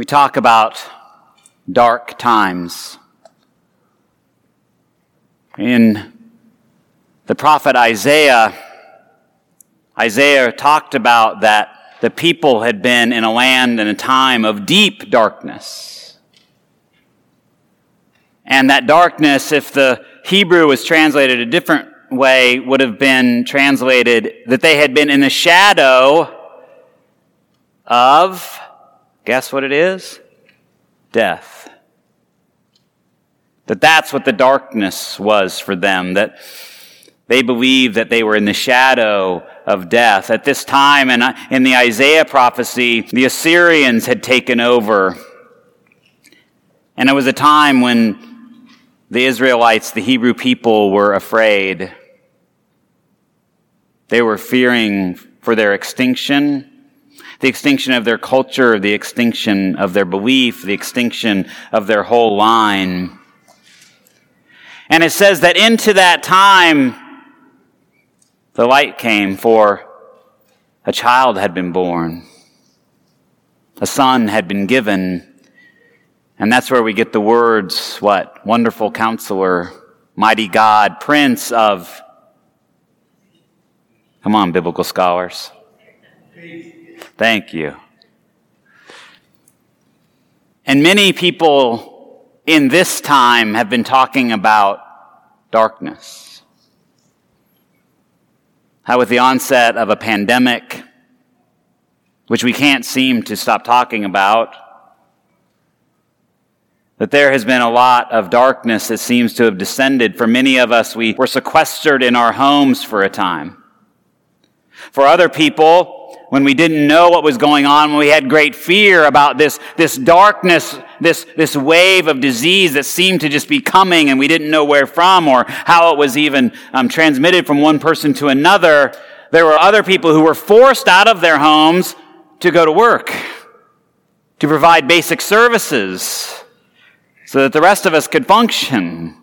We talk about dark times. In the prophet Isaiah, Isaiah talked about that the people had been in a land and a time of deep darkness. And that darkness, if the Hebrew was translated a different way, would have been translated that they had been in the shadow of, guess what it is? Death. That that's what the darkness was for them, that they believed that they were in the shadow of death. At this time, in, uh, in the Isaiah prophecy, the Assyrians had taken over. And it was a time when the Israelites, the Hebrew people, were afraid. They were fearing for their extinction, the extinction of their culture, the extinction of their belief, the extinction of their whole line. And it says that into that time, the light came, for a child had been born, a son had been given, and that's where we get the words, what? Wonderful counselor, mighty God, prince of. Come on, biblical scholars. Thank you. And many people in this time have been talking about darkness. How, with the onset of a pandemic, which we can't seem to stop talking about, that there has been a lot of darkness that seems to have descended. For many of us, we were sequestered in our homes for a time. For other people, when we didn't know what was going on, when we had great fear about this, this darkness, this, this wave of disease that seemed to just be coming and we didn't know where from or how it was even um, transmitted from one person to another, there were other people who were forced out of their homes to go to work, to provide basic services so that the rest of us could function.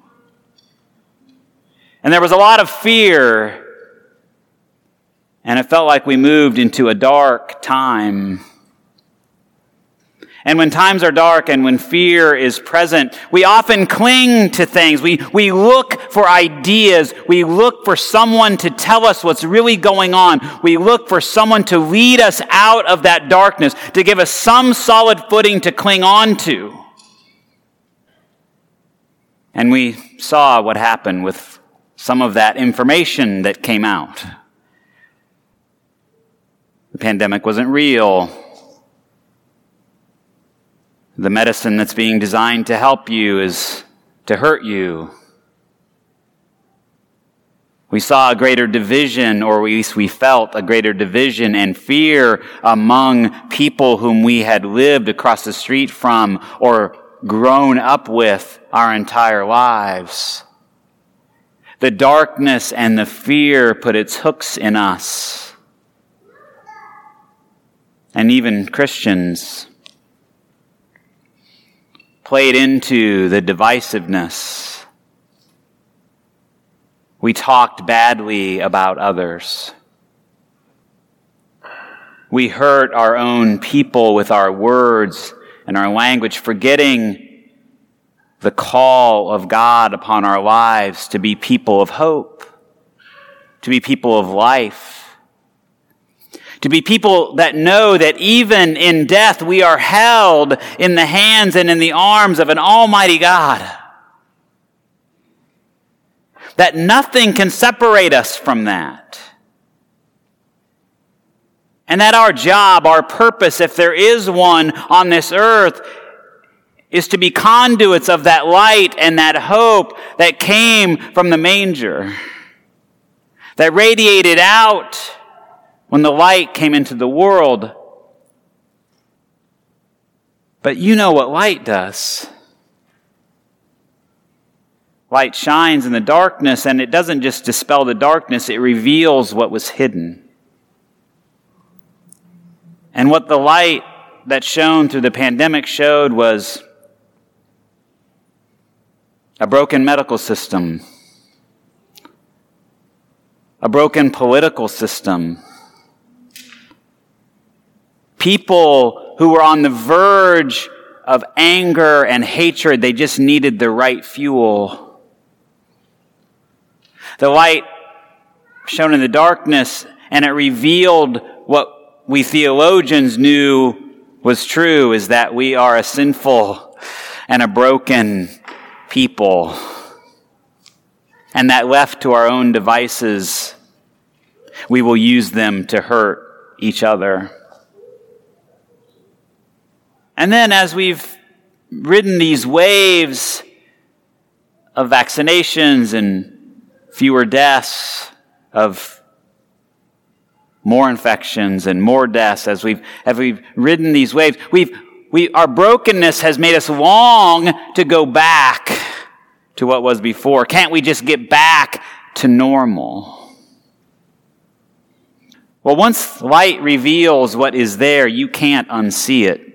And there was a lot of fear and it felt like we moved into a dark time. And when times are dark and when fear is present, we often cling to things. We, we look for ideas. We look for someone to tell us what's really going on. We look for someone to lead us out of that darkness, to give us some solid footing to cling on to. And we saw what happened with some of that information that came out. The pandemic wasn't real. The medicine that's being designed to help you is to hurt you. We saw a greater division, or at least we felt a greater division and fear among people whom we had lived across the street from or grown up with our entire lives. The darkness and the fear put its hooks in us and even Christians played into the divisiveness. We talked badly about others. We hurt our own people with our words and our language, forgetting the call of God upon our lives to be people of hope, to be people of life to be people that know that even in death we are held in the hands and in the arms of an almighty God. That nothing can separate us from that. And that our job, our purpose, if there is one on this earth, is to be conduits of that light and that hope that came from the manger, that radiated out when the light came into the world. But you know what light does. Light shines in the darkness, and it doesn't just dispel the darkness, it reveals what was hidden. And what the light that shone through the pandemic showed was a broken medical system, a broken political system, People who were on the verge of anger and hatred, they just needed the right fuel. The light shone in the darkness and it revealed what we theologians knew was true is that we are a sinful and a broken people. And that left to our own devices, we will use them to hurt each other. And then as we've ridden these waves of vaccinations and fewer deaths, of more infections and more deaths as we've, as we've ridden these waves, we've, we, our brokenness has made us long to go back to what was before. Can't we just get back to normal? Well, once light reveals what is there, you can't unsee it.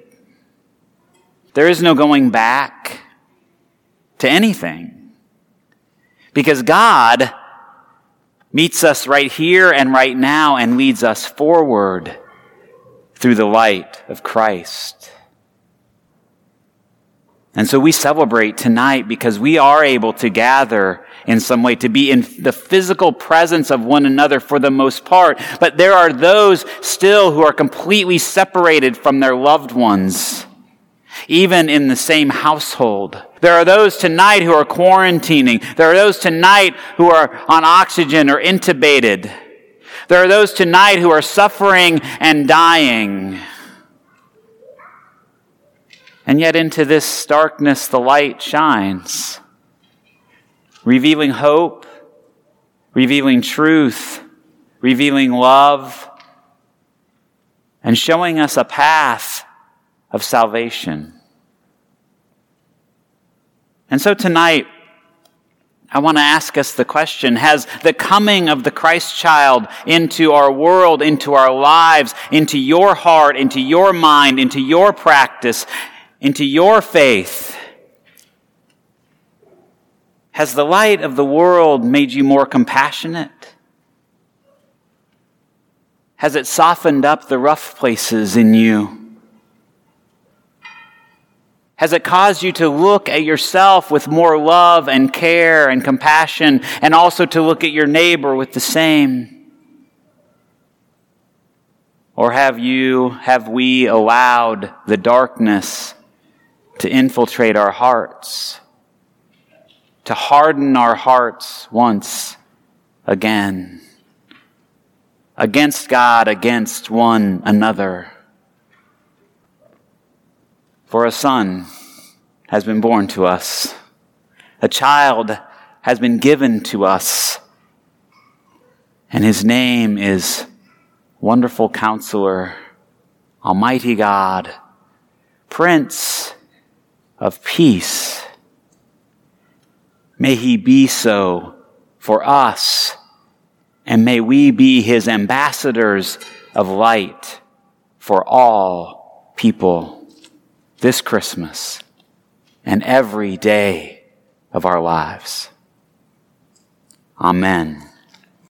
There is no going back to anything. Because God meets us right here and right now and leads us forward through the light of Christ. And so we celebrate tonight because we are able to gather in some way, to be in the physical presence of one another for the most part. But there are those still who are completely separated from their loved ones even in the same household. There are those tonight who are quarantining. There are those tonight who are on oxygen or intubated. There are those tonight who are suffering and dying. And yet, into this darkness, the light shines, revealing hope, revealing truth, revealing love, and showing us a path of salvation. And so tonight, I want to ask us the question Has the coming of the Christ child into our world, into our lives, into your heart, into your mind, into your practice, into your faith, has the light of the world made you more compassionate? Has it softened up the rough places in you? Has it caused you to look at yourself with more love and care and compassion and also to look at your neighbor with the same? Or have you, have we allowed the darkness to infiltrate our hearts, to harden our hearts once again against God, against one another? For a son has been born to us, a child has been given to us, and his name is Wonderful Counselor, Almighty God, Prince of Peace. May he be so for us, and may we be his ambassadors of light for all people this Christmas and every day of our lives. Amen.